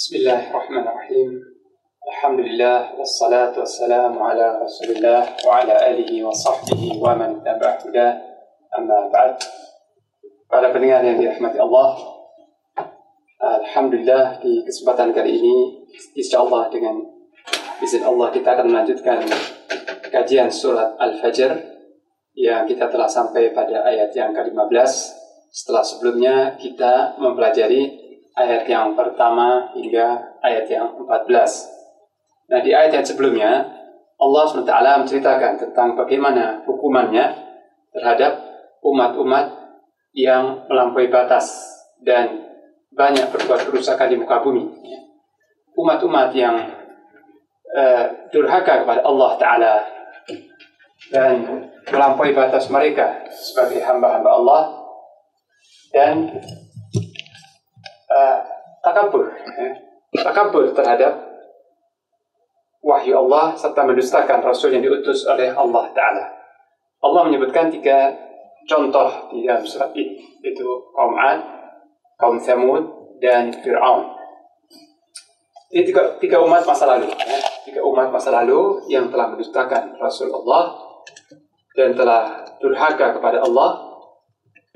بسم الله الرحمن الرحيم الحمد لله والصلاة والسلام على رسول الله وعلى آله وصحبه ومن تبع هداه أما بعد Para pendengar yang dirahmati Allah Alhamdulillah di kesempatan kali ini Insya Allah dengan izin Allah kita akan melanjutkan kajian surat Al-Fajr yang kita telah sampai pada ayat yang ke-15 setelah sebelumnya kita mempelajari ayat yang pertama hingga ayat yang 14 nah di ayat yang sebelumnya Allah SWT menceritakan tentang bagaimana hukumannya terhadap umat-umat yang melampaui batas dan banyak berbuat kerusakan di muka bumi. Umat-umat yang uh, durhaka kepada Allah Ta'ala dan melampaui batas mereka sebagai hamba-hamba Allah dan uh, takabur, ya. takabur terhadap wahyu Allah serta mendustakan Rasul yang diutus oleh Allah Ta'ala. Allah menyebutkan tiga contoh di dalam surat ini yaitu kaum Ad, kaum Thamud dan Fir'aun. Ini tiga, tiga umat masa lalu, ya. tiga umat masa lalu yang telah mendustakan Rasulullah dan telah durhaka kepada Allah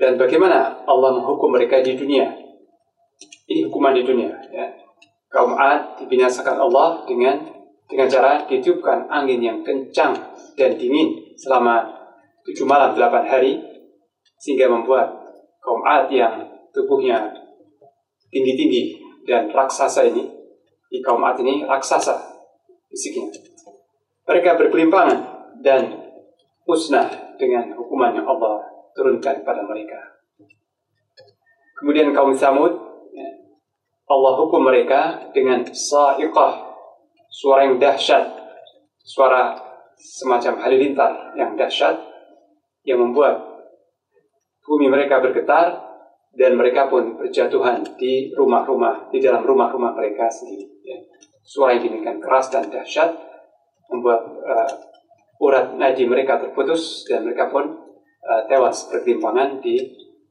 dan bagaimana Allah menghukum mereka di dunia. Ini hukuman di dunia. Ya. Kaum Ad dibinasakan Allah dengan dengan cara ditiupkan angin yang kencang dan dingin selama tujuh malam delapan hari sehingga membuat kaum Ad yang tubuhnya tinggi-tinggi dan raksasa ini di kaum Ad ini raksasa fisiknya mereka berkelimpangan dan musnah dengan hukuman yang Allah turunkan pada mereka kemudian kaum Samud Allah hukum mereka dengan sa'iqah suara yang dahsyat suara semacam halilintar yang dahsyat yang membuat bumi mereka bergetar dan mereka pun berjatuhan di rumah-rumah, di dalam rumah-rumah mereka sendiri. Suara yang demikian keras dan dahsyat membuat uh, urat nadi mereka terputus dan mereka pun uh, tewas bergelimpangan di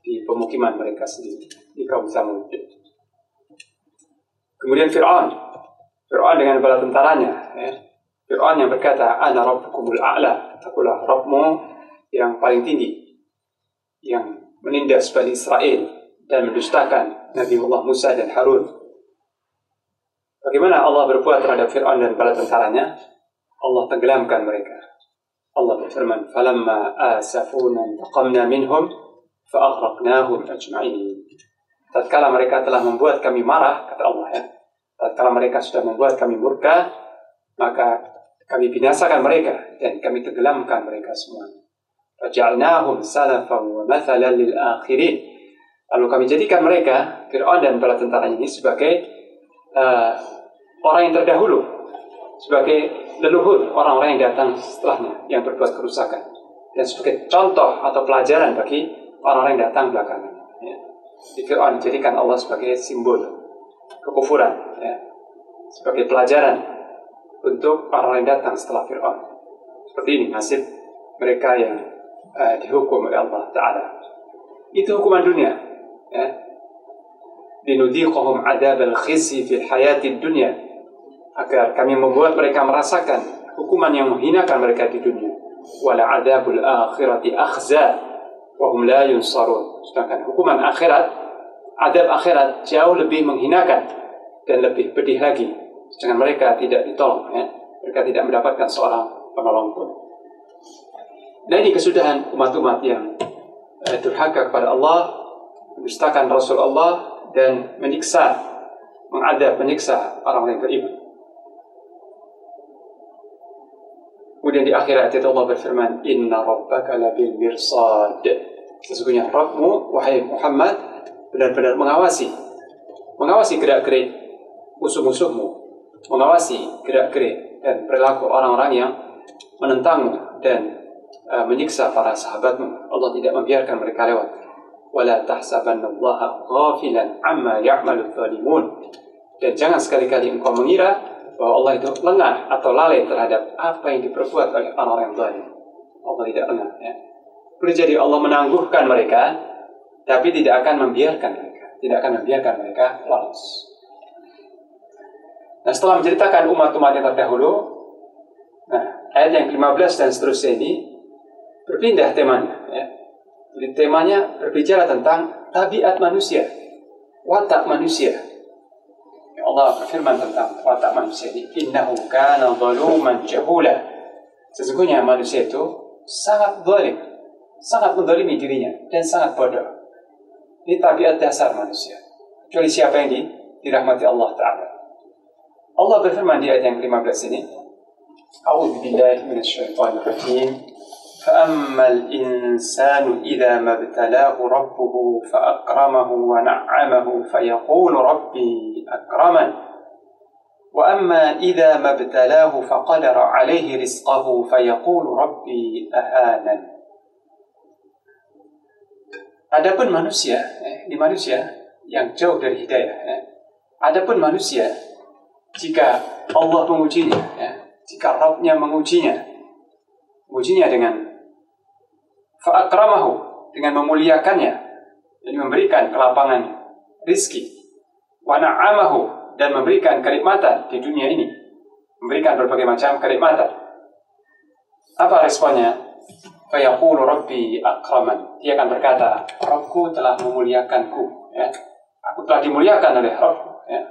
di pemukiman mereka sendiri di kaum Samud. Kemudian Fir'aun, Fir'aun dengan bala tentaranya, ya. Fir'aun yang berkata, Ana Rabbukumul A'la, akulah Rabbmu yang paling tinggi yang menindas Bani Israel dan mendustakan Nabi Allah Musa dan Harun. Bagaimana Allah berbuat terhadap Fir'aun dan bala tentaranya? Allah tenggelamkan mereka. Allah berfirman, "Falamma asafuna taqamna minhum fa'aghraqnahum ajma'in." Tatkala mereka telah membuat kami marah, kata Allah ya. Tatkala mereka sudah membuat kami murka, maka kami binasakan mereka dan kami tenggelamkan mereka semuanya. Faja'alnahum salafan wa mathalan lil akhirin. Lalu kami jadikan mereka, Fir'aun dan bala tentara ini sebagai uh, orang yang terdahulu, sebagai leluhur orang-orang yang datang setelahnya, yang berbuat kerusakan. Dan sebagai contoh atau pelajaran bagi orang-orang yang datang belakangan. Ya. Di Fir'aun dijadikan Allah sebagai simbol kekufuran, ya. sebagai pelajaran untuk orang-orang yang datang setelah Fir'aun. Seperti ini nasib mereka yang uh, dihukum oleh Allah Ta'ala. Itu hukuman dunia. Ya. Adab al-khizi fil hayati dunia. Agar kami membuat mereka merasakan hukuman yang menghinakan mereka di dunia. Wala adabul akhirati akhza wahum la yunsarun. Sedangkan hukuman akhirat, adab akhirat jauh lebih menghinakan dan lebih pedih lagi. Sedangkan mereka tidak ditolong. Ya. Mereka tidak mendapatkan seorang penolong pun. Dan ini kesudahan umat-umat yang eh, durhaka kepada Allah, mendustakan Rasul Allah, dan menyiksa, mengadab, menyiksa orang yang beriman. Kemudian di akhirat itu Allah berfirman, Inna rabbaka labil mirsad. Sesungguhnya Rabbmu, wahai Muhammad, benar-benar mengawasi. Mengawasi gerak-gerik musuh-musuhmu. Mengawasi gerak-gerik dan perilaku orang-orang yang menentangmu dan uh, menyiksa para sahabatmu. Allah tidak membiarkan mereka lewat. Wala tahsabannallaha ghafilan amma ya'malu dhalimun. Dan jangan sekali-kali engkau mengira bahwa Allah itu lengah atau lalai terhadap apa yang diperbuat oleh orang-orang yang zalim. Allah tidak lengah. Ya. Boleh jadi Allah menangguhkan mereka, tapi tidak akan membiarkan mereka. Tidak akan membiarkan mereka lolos. Nah setelah menceritakan umat-umat yang terdahulu, nah ayat yang 15 dan seterusnya ini berpindah temanya. Ya. Jadi temanya berbicara tentang tabiat manusia, watak manusia. Allah berfirman tentang watak manusia ini innahu kana zaluman jahula. Sesungguhnya manusia itu sangat zalim sangat mendolimi dirinya dan sangat bodoh. Ini tabiat dasar manusia. Kecuali siapa yang di, dirahmati Allah Ta'ala. Allah berfirman di ayat yang ke-15 ini A'udhu billahi minasyaitonir rajim فأما الإنسان إذا ما ابتلاه ربه فأكرمه ونعمه فيقول ربي أكرمن وأما إذا ما ابتلاه فقدر عليه رزقه فيقول ربي أهانن Adapun manusia, eh, di manusia yang jauh dari hidayah. Eh. Adapun manusia jika Allah mengujinya, ya, jika Rabbnya mengujinya, mengujinya dengan fa'akramahu, dengan memuliakannya, dan memberikan kelapangan rizki, wa na'amahu, dan memberikan kenikmatan di dunia ini, memberikan berbagai macam kenikmatan. Apa responnya? Fayaqulu Rabbi akraman. Dia akan berkata, Rabbku telah memuliakanku. Ya. Aku telah dimuliakan oleh Rabbku. Ya.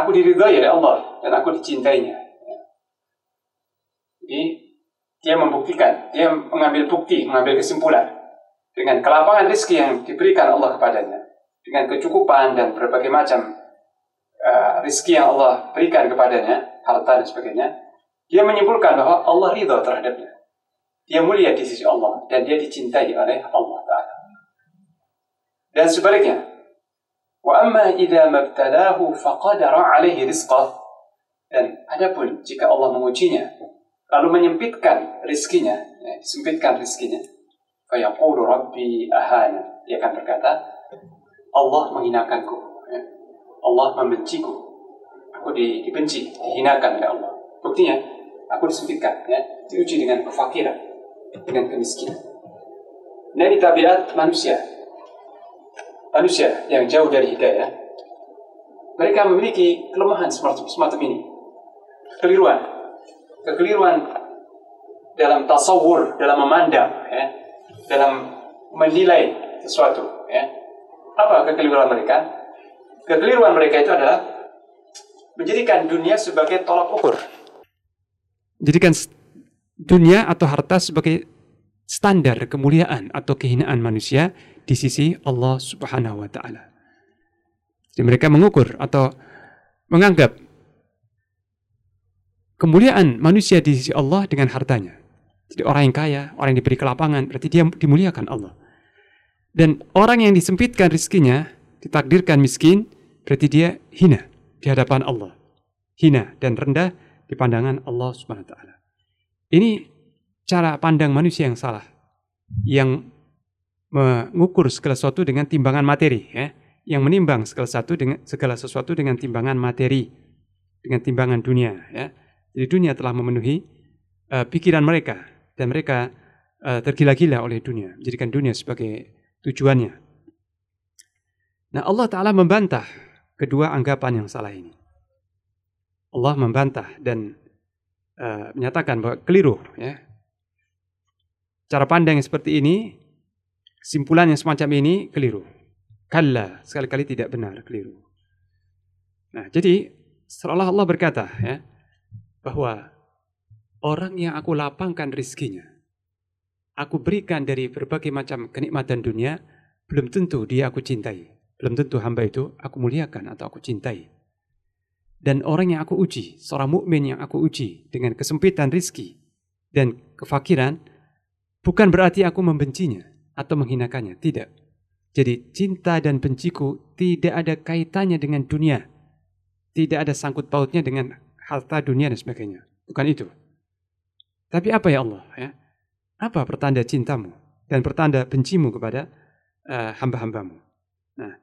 Aku diridhai oleh Allah dan aku dicintainya. Jadi dia membuktikan, dia mengambil bukti, mengambil kesimpulan dengan kelapangan rezeki yang diberikan Allah kepadanya, dengan kecukupan dan berbagai macam uh, rezeki yang Allah berikan kepadanya, harta dan sebagainya, dia menyimpulkan bahwa Allah ridho terhadapnya. Dia mulia di sisi Allah dan dia dicintai oleh Allah Taala. Dan sebaliknya, wa amma ida mabtalahu faqadara alaihi rizqah dan adapun jika Allah mengujinya lalu menyempitkan rizkinya ya, disempitkan rizkinya fayaqulu rabbi ahana dia akan berkata Allah menghinakanku ya. Allah membenciku aku di, dibenci dihinakan oleh Allah buktinya aku disempitkan ya diuji dengan kefakiran dengan kemiskinan nah ini tabiat manusia manusia yang jauh dari hidayah, mereka memiliki kelemahan semacam, semacam ini. Keliruan. Kekeliruan dalam tasawur, dalam memandang, ya, dalam menilai sesuatu. Ya. Apa kekeliruan mereka? Kekeliruan mereka itu adalah menjadikan dunia sebagai tolak ukur. Jadikan dunia atau harta sebagai standar kemuliaan atau kehinaan manusia di sisi Allah Subhanahu wa taala. Jadi mereka mengukur atau menganggap kemuliaan manusia di sisi Allah dengan hartanya. Jadi orang yang kaya, orang yang diberi kelapangan, berarti dia dimuliakan Allah. Dan orang yang disempitkan rizkinya, ditakdirkan miskin, berarti dia hina di hadapan Allah. Hina dan rendah di pandangan Allah Subhanahu taala. Ini cara pandang manusia yang salah. Yang mengukur segala sesuatu dengan timbangan materi ya yang menimbang segala sesuatu dengan segala sesuatu dengan timbangan materi dengan timbangan dunia ya jadi dunia telah memenuhi uh, pikiran mereka dan mereka uh, tergila-gila oleh dunia menjadikan dunia sebagai tujuannya nah Allah taala membantah kedua anggapan yang salah ini Allah membantah dan uh, menyatakan bahwa keliru ya cara pandang yang seperti ini Kesimpulan yang semacam ini keliru. Kalla, sekali-kali tidak benar, keliru. Nah, jadi seolah Allah berkata ya, bahwa orang yang aku lapangkan rizkinya, aku berikan dari berbagai macam kenikmatan dunia, belum tentu dia aku cintai. Belum tentu hamba itu aku muliakan atau aku cintai. Dan orang yang aku uji, seorang mukmin yang aku uji dengan kesempitan rizki dan kefakiran, bukan berarti aku membencinya atau menghinakannya. Tidak. Jadi cinta dan benciku tidak ada kaitannya dengan dunia. Tidak ada sangkut pautnya dengan harta dunia dan sebagainya. Bukan itu. Tapi apa ya Allah? Ya? Apa pertanda cintamu dan pertanda bencimu kepada uh, hamba-hambamu? Nah,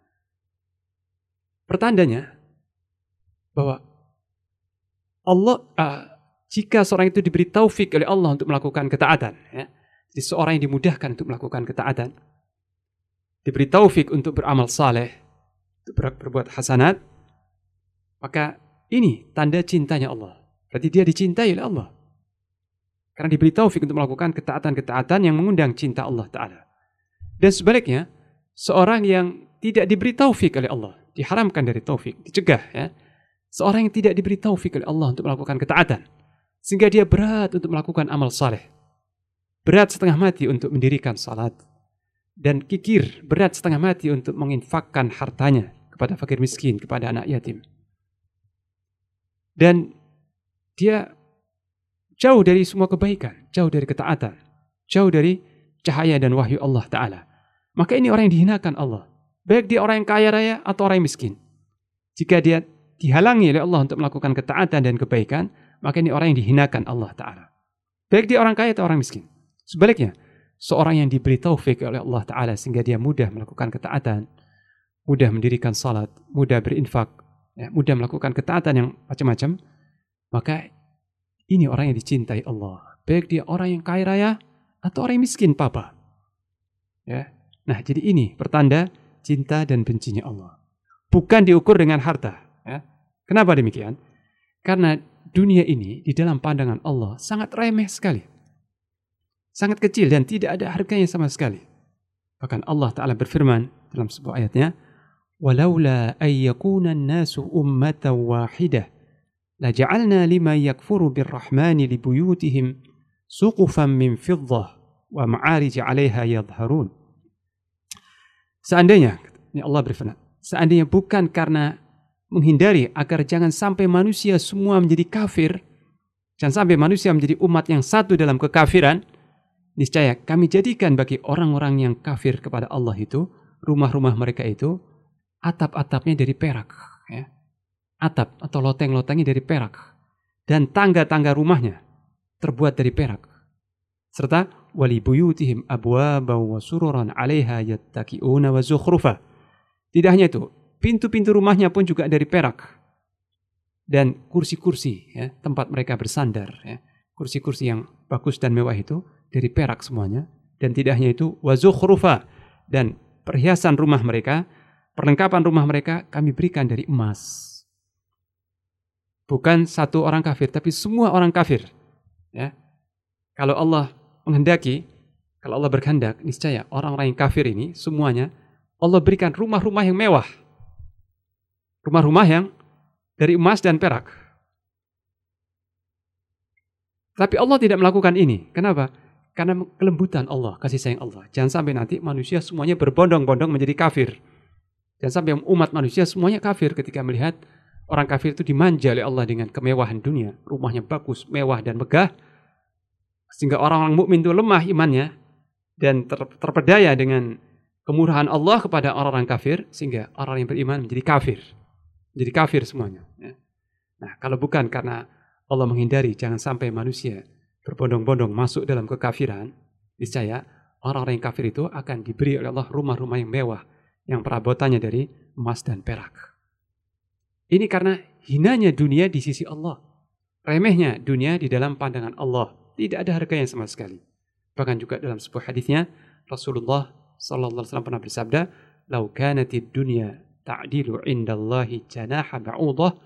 pertandanya bahwa Allah uh, jika seorang itu diberi taufik oleh Allah untuk melakukan ketaatan, ya, jadi seorang yang dimudahkan untuk melakukan ketaatan, diberi taufik untuk beramal saleh, untuk ber- berbuat hasanat, maka ini tanda cintanya Allah. Berarti dia dicintai oleh Allah. Karena diberi taufik untuk melakukan ketaatan-ketaatan yang mengundang cinta Allah Ta'ala. Dan sebaliknya, seorang yang tidak diberi taufik oleh Allah, diharamkan dari taufik, dicegah ya. Seorang yang tidak diberi taufik oleh Allah untuk melakukan ketaatan, sehingga dia berat untuk melakukan amal saleh. Berat setengah mati untuk mendirikan salat. Dan kikir, berat setengah mati untuk menginfakkan hartanya kepada fakir miskin, kepada anak yatim. Dan dia jauh dari semua kebaikan, jauh dari ketaatan, jauh dari cahaya dan wahyu Allah Ta'ala. Maka ini orang yang dihinakan Allah. Baik dia orang yang kaya raya atau orang yang miskin. Jika dia dihalangi oleh Allah untuk melakukan ketaatan dan kebaikan, maka ini orang yang dihinakan Allah Ta'ala. Baik dia orang kaya atau orang miskin. Sebaliknya, seorang yang diberi taufik oleh Allah Ta'ala sehingga dia mudah melakukan ketaatan, mudah mendirikan salat, mudah berinfak, ya, mudah melakukan ketaatan yang macam-macam, maka ini orang yang dicintai Allah. Baik dia orang yang kaya raya atau orang yang miskin papa. Ya. Nah, jadi ini pertanda cinta dan bencinya Allah. Bukan diukur dengan harta. Ya. Kenapa demikian? Karena dunia ini di dalam pandangan Allah sangat remeh sekali. Sangat kecil dan tidak ada harganya sama sekali. Bahkan Allah Ta'ala berfirman dalam sebuah ayatnya, "Walaula ayyakuna an-nasu ummatan wahidah لجعلنا لما يكفر بالرحمن لبيوتهم سقفا من فضة ومعارج عليها يظهرون Seandainya, ini Allah berfirman, seandainya bukan karena menghindari agar jangan sampai manusia semua menjadi kafir, jangan sampai manusia menjadi umat yang satu dalam kekafiran, niscaya kami jadikan bagi orang-orang yang kafir kepada Allah itu, rumah-rumah mereka itu, atap-atapnya dari perak. Ya. Atap atau loteng-lotengnya dari perak dan tangga-tangga rumahnya terbuat dari perak. Serta wali buyutihim abwaba wa sururan 'alaiha yattaqiuna wa zukhrufa. Tidak hanya itu pintu-pintu rumahnya pun juga dari perak. Dan kursi-kursi ya, tempat mereka bersandar ya. kursi-kursi yang bagus dan mewah itu dari perak semuanya. Dan tidak hanya itu wa zukhrufa. Dan perhiasan rumah mereka perlengkapan rumah mereka kami berikan dari emas Bukan satu orang kafir, tapi semua orang kafir. Ya. Kalau Allah menghendaki, kalau Allah berkehendak, niscaya orang-orang yang kafir ini semuanya Allah berikan rumah-rumah yang mewah. Rumah-rumah yang dari emas dan perak. Tapi Allah tidak melakukan ini. Kenapa? Karena kelembutan Allah, kasih sayang Allah. Jangan sampai nanti manusia semuanya berbondong-bondong menjadi kafir. Jangan sampai umat manusia semuanya kafir ketika melihat Orang kafir itu dimanja oleh Allah dengan kemewahan dunia. Rumahnya bagus, mewah dan megah. Sehingga orang-orang mukmin itu lemah imannya dan ter terpedaya dengan kemurahan Allah kepada orang-orang kafir sehingga orang yang beriman menjadi kafir. Menjadi kafir semuanya. Ya. Nah, kalau bukan karena Allah menghindari jangan sampai manusia berbondong-bondong masuk dalam kekafiran, niscaya orang-orang yang kafir itu akan diberi oleh Allah rumah-rumah yang mewah yang perabotannya dari emas dan perak. Ini karena hinanya dunia di sisi Allah. Remehnya dunia di dalam pandangan Allah. Tidak ada harganya sama sekali. Bahkan juga dalam sebuah hadisnya Rasulullah sallallahu alaihi wasallam pernah bersabda, "Lau kanatid dunya ta'dilu 'indallahi janaha ba'udah,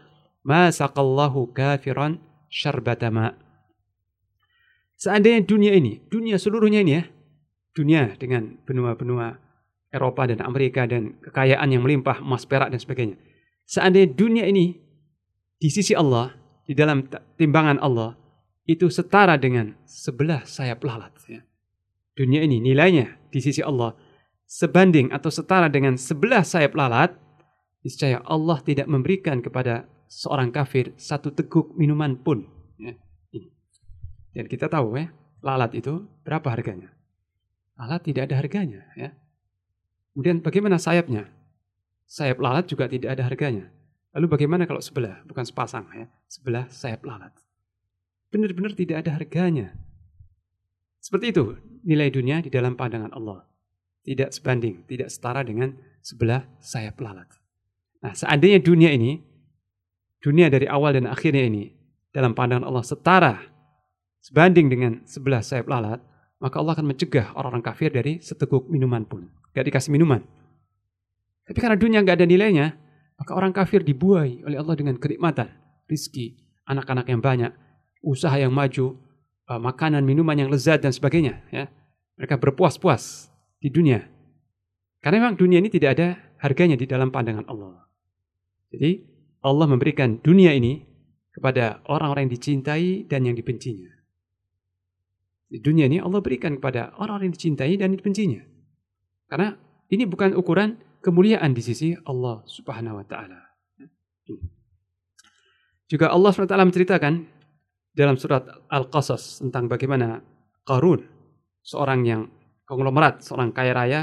ma saqallahu kafiran syarbata ma." Seandainya dunia ini, dunia seluruhnya ini ya, dunia dengan benua-benua Eropa dan Amerika dan kekayaan yang melimpah emas perak dan sebagainya Seandainya dunia ini di sisi Allah, di dalam timbangan Allah, itu setara dengan sebelah sayap lalat. Ya. Dunia ini nilainya di sisi Allah sebanding atau setara dengan sebelah sayap lalat, niscaya Allah tidak memberikan kepada seorang kafir satu teguk minuman pun. Ya. Dan kita tahu ya, lalat itu berapa harganya? Lalat tidak ada harganya. Ya. Kemudian bagaimana sayapnya? sayap lalat juga tidak ada harganya. Lalu bagaimana kalau sebelah, bukan sepasang ya, sebelah sayap lalat. Benar-benar tidak ada harganya. Seperti itu nilai dunia di dalam pandangan Allah. Tidak sebanding, tidak setara dengan sebelah sayap lalat. Nah, seandainya dunia ini, dunia dari awal dan akhirnya ini, dalam pandangan Allah setara, sebanding dengan sebelah sayap lalat, maka Allah akan mencegah orang-orang kafir dari seteguk minuman pun. Gak dikasih minuman. Tapi karena dunia nggak ada nilainya, Maka orang kafir dibuai oleh Allah dengan kenikmatan, rizki, anak-anak yang banyak, usaha yang maju, uh, makanan, minuman yang lezat dan sebagainya. Ya. Mereka berpuas-puas di dunia. Karena memang dunia ini tidak ada harganya di dalam pandangan Allah. Jadi Allah memberikan dunia ini kepada orang-orang yang dicintai dan yang dibencinya. Di dunia ini Allah berikan kepada orang-orang yang dicintai dan dibencinya. Karena ini bukan ukuran kemuliaan di sisi Allah Subhanahu wa taala. Juga Allah SWT menceritakan dalam surat Al-Qasas tentang bagaimana Qarun, seorang yang konglomerat, seorang kaya raya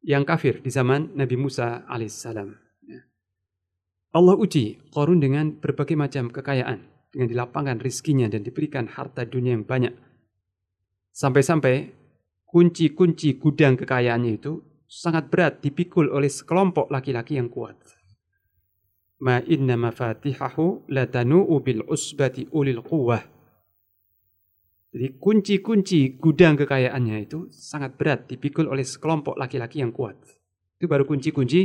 yang kafir di zaman Nabi Musa alaihissalam. Ya. Allah uji Qarun dengan berbagai macam kekayaan, dengan dilapangkan rizkinya dan diberikan harta dunia yang banyak. Sampai-sampai kunci-kunci gudang kekayaannya itu sangat berat dipikul oleh sekelompok laki-laki yang kuat. Ma inna mafatihahu latanu'u bil usbati ulil quwwah. Jadi kunci-kunci gudang kekayaannya itu sangat berat dipikul oleh sekelompok laki-laki yang kuat. Itu baru kunci-kunci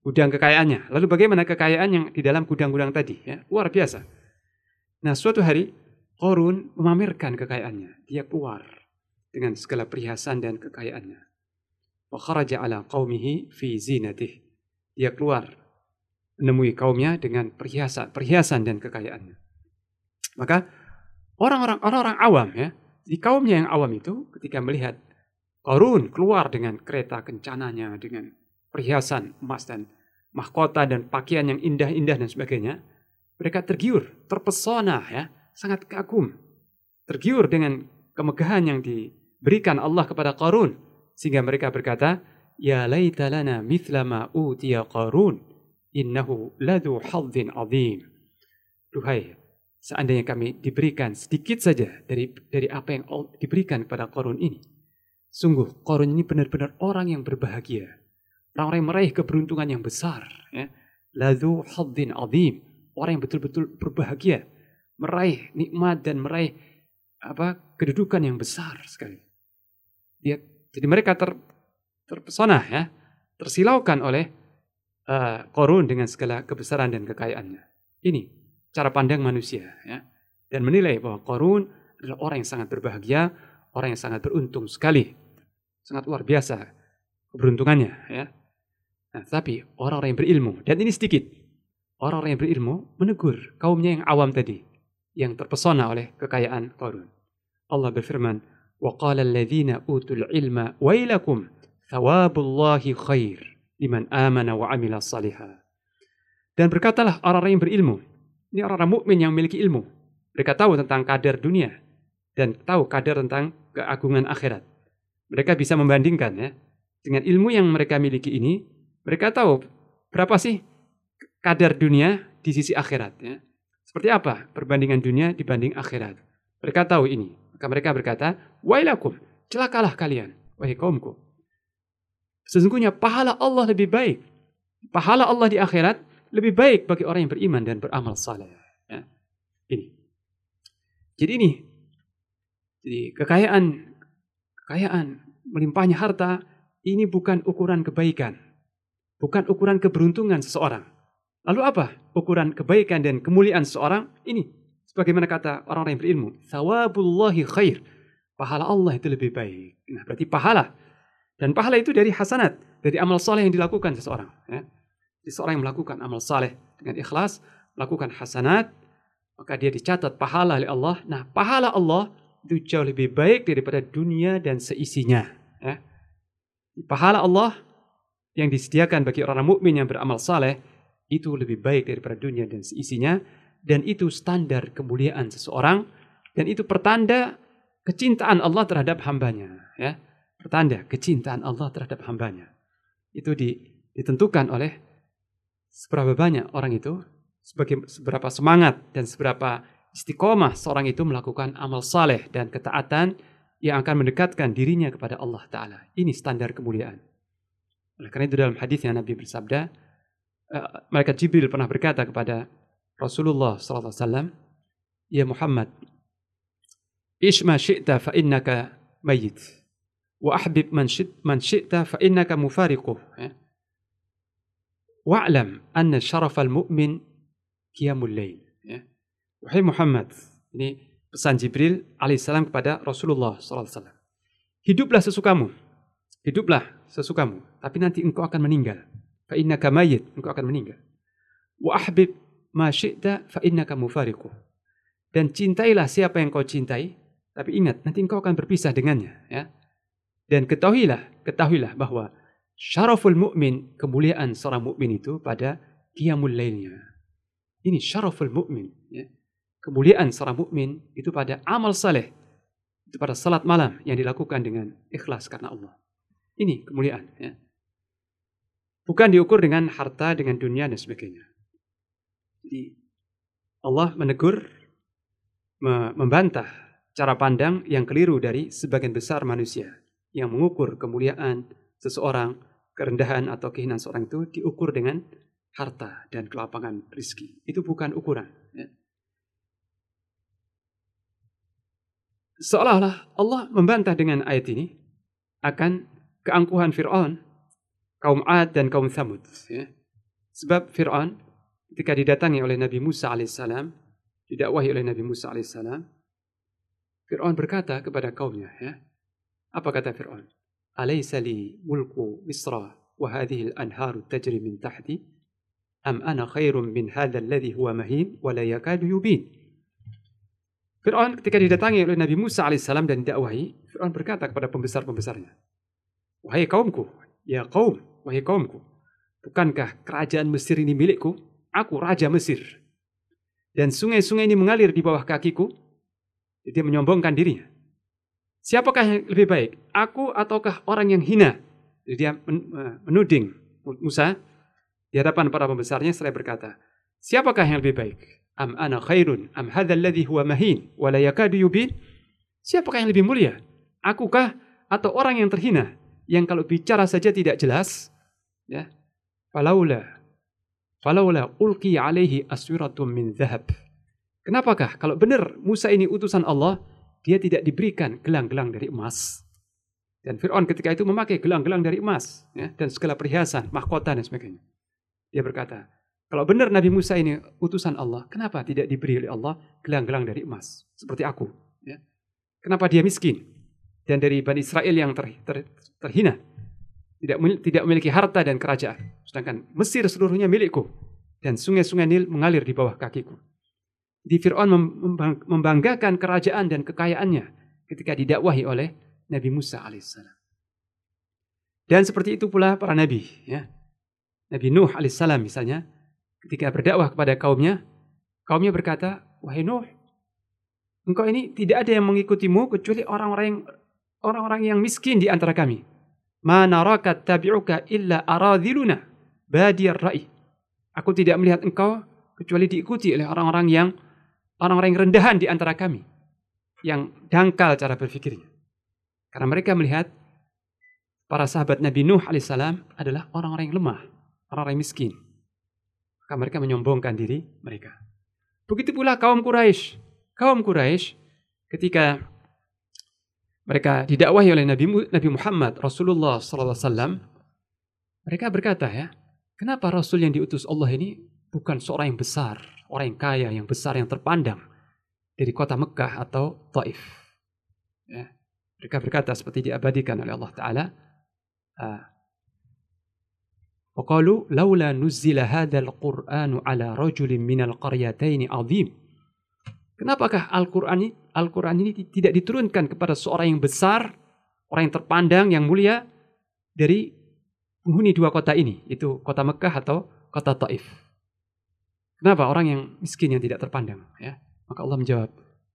gudang kekayaannya. Lalu bagaimana kekayaan yang di dalam gudang-gudang tadi? Ya, luar biasa. Nah suatu hari Korun memamerkan kekayaannya. Dia keluar dengan segala perhiasan dan kekayaannya wa kharaja ala qaumihi fi zinatih. Dia keluar menemui kaumnya dengan perhiasan, perhiasan dan kekayaannya. Maka orang-orang orang-orang awam ya, di kaumnya yang awam itu ketika melihat Qarun keluar dengan kereta kencananya dengan perhiasan emas dan mahkota dan pakaian yang indah-indah dan sebagainya, mereka tergiur, terpesona ya, sangat kagum. Tergiur dengan kemegahan yang diberikan Allah kepada Qarun sehingga mereka berkata, Ya laita lana mithla ma utiya Qarun, innahu ladu hadzin azim. Duhai, seandainya kami diberikan sedikit saja dari dari apa yang diberikan kepada Qarun ini. Sungguh, Qarun ini benar-benar orang yang berbahagia. Orang-orang yang meraih keberuntungan yang besar. Ya. Ladu hadzin azim. Orang yang betul-betul berbahagia. Meraih nikmat dan meraih apa kedudukan yang besar sekali. Dia jadi mereka ter, terpesona ya, tersilaukan oleh uh, Korun dengan segala kebesaran dan kekayaannya. Ini cara pandang manusia ya. Dan menilai bahwa Korun adalah orang yang sangat berbahagia, orang yang sangat beruntung sekali. Sangat luar biasa keberuntungannya ya. Nah, tapi orang-orang yang berilmu, dan ini sedikit, orang-orang yang berilmu menegur kaumnya yang awam tadi, yang terpesona oleh kekayaan Korun. Allah berfirman, وقال الذين أوتوا العلم ويلكم ثواب الله خير liman amana wa amila salihah. Dan berkatalah orang-orang yang berilmu. Ini orang-orang mukmin yang memiliki ilmu. Mereka tahu tentang kadar dunia dan tahu kadar tentang keagungan akhirat. Mereka bisa membandingkan ya dengan ilmu yang mereka miliki ini. Mereka tahu berapa sih kadar dunia di sisi akhirat ya. Seperti apa perbandingan dunia dibanding akhirat. Mereka tahu ini. Maka mereka berkata, Wailakum, celakalah kalian, wahai kaumku. Sesungguhnya pahala Allah lebih baik. Pahala Allah di akhirat lebih baik bagi orang yang beriman dan beramal saleh. Ya. Ini. Jadi ini. Jadi kekayaan, kekayaan, melimpahnya harta, ini bukan ukuran kebaikan. Bukan ukuran keberuntungan seseorang. Lalu apa ukuran kebaikan dan kemuliaan seseorang? Ini Sebagaimana kata orang-orang yang berilmu, sawabullahi khair. Pahala Allah itu lebih baik. Nah, berarti pahala. Dan pahala itu dari hasanat, dari amal saleh yang dilakukan seseorang. Ya. Jadi seorang yang melakukan amal saleh dengan ikhlas, melakukan hasanat, maka dia dicatat pahala oleh Allah. Nah, pahala Allah itu jauh lebih baik daripada dunia dan seisinya. Ya. Pahala Allah yang disediakan bagi orang mukmin yang beramal saleh itu lebih baik daripada dunia dan seisinya dan itu standar kemuliaan seseorang dan itu pertanda kecintaan Allah terhadap hambanya ya pertanda kecintaan Allah terhadap hambanya itu di, ditentukan oleh seberapa banyak orang itu sebagai seberapa semangat dan seberapa istiqomah seorang itu melakukan amal saleh dan ketaatan yang akan mendekatkan dirinya kepada Allah Ta'ala. Ini standar kemuliaan. Oleh karena itu dalam hadis yang Nabi bersabda, uh, malaikat Jibril pernah berkata kepada Rasulullah SAW, Ya Muhammad, ish ma syi'ta fa innaka mayit. Wa ahbib man, syi'ta fa innaka mufariquh. Ya. wa'lam anna syarafal mu'min qiyamul lail ya. Wahai Muhammad, ini pesan Jibril alaihissalam kepada Rasulullah SAW. Hiduplah sesukamu, hiduplah sesukamu, tapi nanti engkau akan meninggal. Mayyit, engkau akan meninggal. Wa ahbib ma syi'ta fa innaka mufariquh. Dan cintailah siapa yang kau cintai, tapi ingat nanti engkau akan berpisah dengannya, ya. Dan ketahuilah, ketahuilah bahwa syaraful mukmin, kemuliaan seorang mukmin itu pada qiyamul lailnya. Ini syaraful mukmin, ya. Kemuliaan seorang mukmin itu pada amal saleh, itu pada salat malam yang dilakukan dengan ikhlas karena Allah. Ini kemuliaan, ya. Bukan diukur dengan harta, dengan dunia dan sebagainya. Allah menegur, membantah cara pandang yang keliru dari sebagian besar manusia yang mengukur kemuliaan seseorang, kerendahan atau kehinaan seorang itu diukur dengan harta dan kelapangan rizki. Itu bukan ukuran. Ya. Seolah-olah Allah membantah dengan ayat ini akan keangkuhan Fir'aun, kaum Ad dan kaum Thamud. Ya. Sebab Fir'aun ketika didatangi oleh Nabi Musa alaihissalam, didakwahi oleh Nabi Musa alaihissalam, Fir'aun berkata kepada kaumnya, ya, apa kata Fir'aun? Alaysa li mulku Misra wa hadhihi al-anharu tajri min tahti? Am ana khairum min hadha alladhi huwa mahin wa la yakadu yubin? Fir'aun ketika didatangi oleh Nabi Musa alaihissalam dan didakwahi, Fir'aun berkata kepada pembesar-pembesarnya, Wahai kaumku, ya kaum, wahai kaumku, bukankah kerajaan Mesir ini milikku? Aku raja Mesir. Dan sungai-sungai ini mengalir di bawah kakiku. Dia menyombongkan dirinya. Siapakah yang lebih baik? Aku ataukah orang yang hina? Jadi dia eh, menuding Musa di hadapan para pembesarnya setelah berkata, Siapakah yang lebih baik? Am ana khairun am huwa mahin? Siapakah yang lebih mulia? Akukah atau orang yang terhina yang kalau bicara saja tidak jelas? Ya. Falaula falaula ulqi alaihi aswiratum min dhahab. Kenapakah kalau benar Musa ini utusan Allah, dia tidak diberikan gelang-gelang dari emas. Dan Fir'aun ketika itu memakai gelang-gelang dari emas ya, dan segala perhiasan, mahkota dan sebagainya. Dia berkata, kalau benar Nabi Musa ini utusan Allah, kenapa tidak diberi oleh Allah gelang-gelang dari emas seperti aku? Ya. Kenapa dia miskin dan dari Bani Israel yang ter, ter, terhina, tidak tidak memiliki harta dan kerajaan, sedangkan Mesir seluruhnya milikku dan sungai-sungai Nil mengalir di bawah kakiku. Di Fir'aun membanggakan kerajaan dan kekayaannya ketika didakwahi oleh Nabi Musa alaihissalam. Dan seperti itu pula para nabi. Ya. Nabi Nuh alaihissalam misalnya, ketika berdakwah kepada kaumnya, kaumnya berkata, Wahai Nuh, engkau ini tidak ada yang mengikutimu kecuali orang-orang orang-orang yang miskin di antara kami. Ma tabi'uka illa aradhiluna ra'i. Aku tidak melihat engkau kecuali diikuti oleh orang-orang yang orang-orang rendahan di antara kami yang dangkal cara berpikirnya. Karena mereka melihat para sahabat Nabi Nuh alaihissalam adalah orang-orang yang lemah, orang-orang yang miskin. Maka mereka menyombongkan diri mereka. Begitu pula kaum Quraisy. Kaum Quraisy ketika mereka didakwahi oleh Nabi Nabi Muhammad Rasulullah SAW, mereka berkata ya, kenapa Rasul yang diutus Allah ini bukan seorang yang besar, orang yang kaya, yang besar, yang terpandang dari kota Mekah atau Taif. Ya. Mereka berkata seperti diabadikan oleh Allah Taala. Ah, waqalu laula nuzila hadzal Qur'anu ala rajulin minal qaryatain azim. Kenapakah Al-Qur'an ini Al-Quran ini tidak diturunkan kepada seorang yang besar, orang yang terpandang, yang mulia dari penghuni dua kota ini, itu kota Mekah atau kota Taif. Kenapa orang yang miskin yang tidak terpandang? Ya, maka Allah menjawab,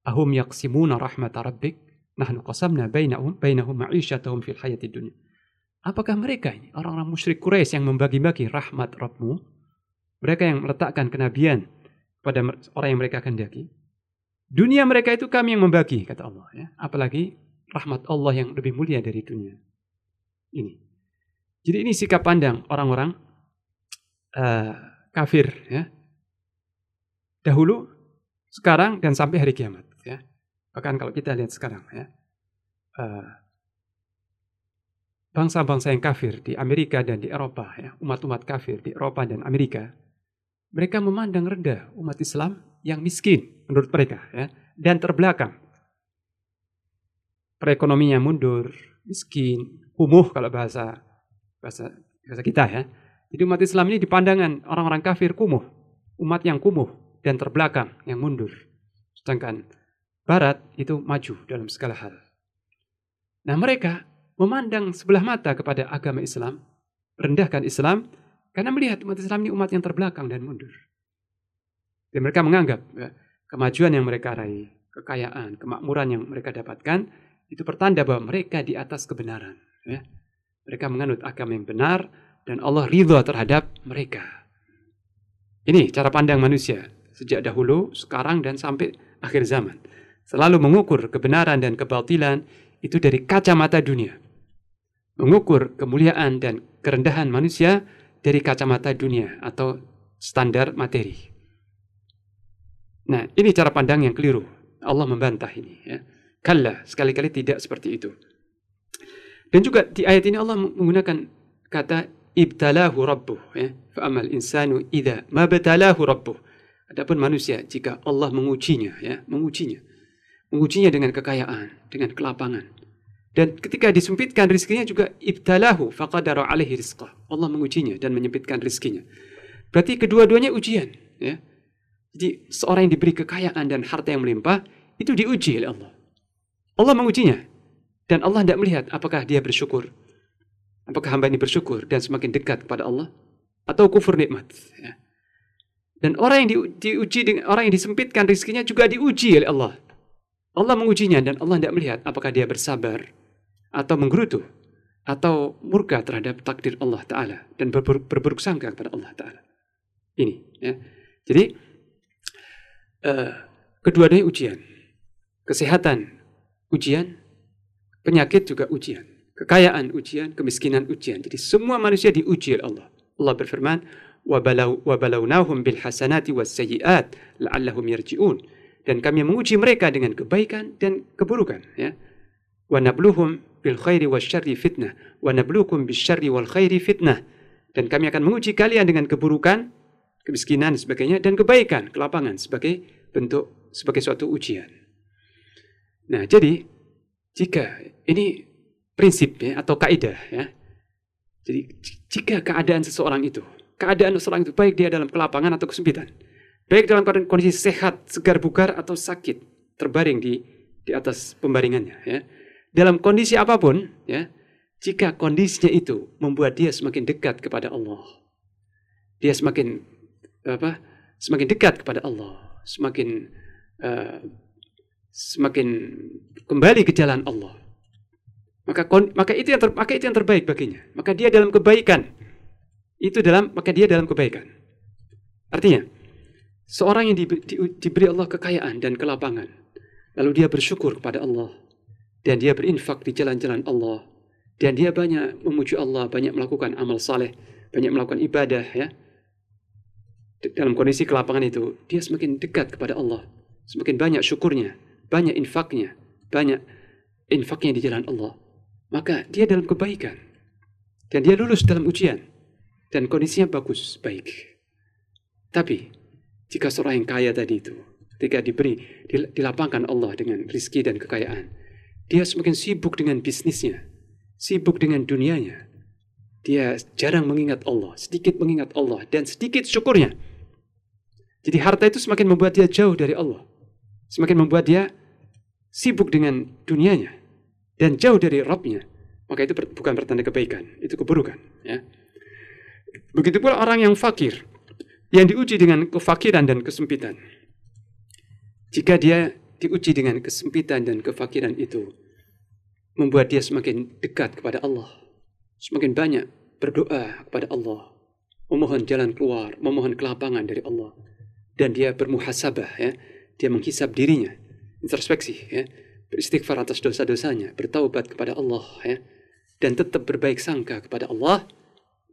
Ahum yaqsimuna rahmat rabbik, nahnu qasamna bainahum bainahum ma'isyatahum fil hayati dunya. Apakah mereka ini orang-orang musyrik Quraisy yang membagi-bagi rahmat Rabbmu? Mereka yang meletakkan kenabian pada orang yang mereka kehendaki. Dunia mereka itu kami yang membagi, kata Allah. Ya. Apalagi rahmat Allah yang lebih mulia dari dunia. Ini. Jadi ini sikap pandang orang-orang uh, kafir. Ya dahulu, sekarang, dan sampai hari kiamat. Ya. Bahkan kalau kita lihat sekarang, ya, uh, bangsa-bangsa yang kafir di Amerika dan di Eropa, ya, umat-umat kafir di Eropa dan Amerika, mereka memandang rendah umat Islam yang miskin menurut mereka ya, dan terbelakang. Perekonomiannya mundur, miskin, kumuh kalau bahasa bahasa bahasa kita ya. Jadi umat Islam ini dipandangan orang-orang kafir kumuh, umat yang kumuh dan terbelakang yang mundur. Sedangkan Barat itu maju dalam segala hal. Nah mereka memandang sebelah mata kepada agama Islam, rendahkan Islam, karena melihat umat Islam ini umat yang terbelakang dan mundur. Dan mereka menganggap ya, kemajuan yang mereka raih, kekayaan, kemakmuran yang mereka dapatkan, itu pertanda bahwa mereka di atas kebenaran. Ya. Mereka menganut agama yang benar, dan Allah ridho terhadap mereka. Ini cara pandang manusia sejak dahulu, sekarang, dan sampai akhir zaman. Selalu mengukur kebenaran dan kebatilan itu dari kacamata dunia mengukur kemuliaan dan kerendahan manusia dari kacamata dunia atau standar materi. Nah, ini cara pandang yang keliru. Allah membantah ini. Ya. Kalla, sekali-kali tidak seperti itu. Dan juga di ayat ini Allah menggunakan kata ibtalahu rabbuh. Ya. Fa'amal insanu idha mabtalahu rabbuh. Adapun manusia, jika Allah mengujinya, ya, mengujinya. Mengujinya dengan kekayaan, dengan kelapangan, dan ketika disempitkan rizkinya juga ibtalahu faqadara alaihi rizqah. Allah mengujinya dan menyempitkan rizkinya. Berarti kedua-duanya ujian. Ya. Jadi seorang yang diberi kekayaan dan harta yang melimpah, itu diuji oleh Allah. Allah mengujinya. Dan Allah tidak melihat apakah dia bersyukur. Apakah hamba ini bersyukur dan semakin dekat kepada Allah. Atau kufur nikmat. Ya. Dan orang yang di, diuji dengan orang yang disempitkan rizkinya juga diuji oleh Allah. Allah mengujinya dan Allah tidak melihat apakah dia bersabar atau menggerutu atau murka terhadap takdir Allah Ta'ala dan ber berburuk sangka kepada Allah Ta'ala. Ini. Ya. Jadi, uh, kedua-duanya ujian. Kesehatan, ujian. Penyakit juga ujian. Kekayaan ujian, kemiskinan ujian. Jadi semua manusia diuji oleh Allah. Allah berfirman, وَبَلَوْنَاهُمْ بِالْحَسَنَاتِ وَالسَّيِّئَاتِ لَعَلَّهُمْ يَرْجِعُونَ Dan kami menguji mereka dengan kebaikan dan keburukan. Ya wa nabluhum bil khairi wasyarri fitnah wa nablukum bisyarri wal khairi fitnah dan kami akan menguji kalian dengan keburukan kemiskinan sebagainya dan kebaikan kelapangan sebagai bentuk sebagai suatu ujian. Nah jadi jika ini prinsip ya atau kaidah ya jadi jika keadaan seseorang itu keadaan seseorang itu baik dia dalam kelapangan atau kesempitan baik dalam kondisi sehat segar bugar atau sakit terbaring di di atas pembaringannya ya dalam kondisi apa pun, ya, jika kondisinya itu membuat dia semakin dekat kepada Allah, dia semakin apa? Semakin dekat kepada Allah, semakin uh, semakin kembali ke jalan Allah. Maka maka itu yang ter, maka itu yang terbaik baginya. Maka dia dalam kebaikan. Itu dalam maka dia dalam kebaikan. Artinya, seorang yang di, di, diberi Allah kekayaan dan kelapangan, lalu dia bersyukur kepada Allah, dan dia berinfak di jalan-jalan Allah dan dia banyak memuji Allah, banyak melakukan amal saleh, banyak melakukan ibadah ya. Dalam kondisi kelapangan itu, dia semakin dekat kepada Allah, semakin banyak syukurnya, banyak infaknya, banyak infaknya di jalan Allah. Maka dia dalam kebaikan dan dia lulus dalam ujian dan kondisinya bagus, baik. Tapi jika seorang yang kaya tadi itu ketika diberi dilapangkan Allah dengan rizki dan kekayaan, dia semakin sibuk dengan bisnisnya, sibuk dengan dunianya. Dia jarang mengingat Allah, sedikit mengingat Allah, dan sedikit syukurnya. Jadi harta itu semakin membuat dia jauh dari Allah. Semakin membuat dia sibuk dengan dunianya. Dan jauh dari Rabbnya. Maka itu bukan pertanda kebaikan, itu keburukan. Ya. Begitu pula orang yang fakir, yang diuji dengan kefakiran dan kesempitan. Jika dia diuji dengan kesempitan dan kefakiran itu membuat dia semakin dekat kepada Allah, semakin banyak berdoa kepada Allah, memohon jalan keluar, memohon kelapangan dari Allah, dan dia bermuhasabah ya, dia menghisap dirinya, introspeksi ya, beristighfar atas dosa-dosanya, bertaubat kepada Allah ya, dan tetap berbaik sangka kepada Allah,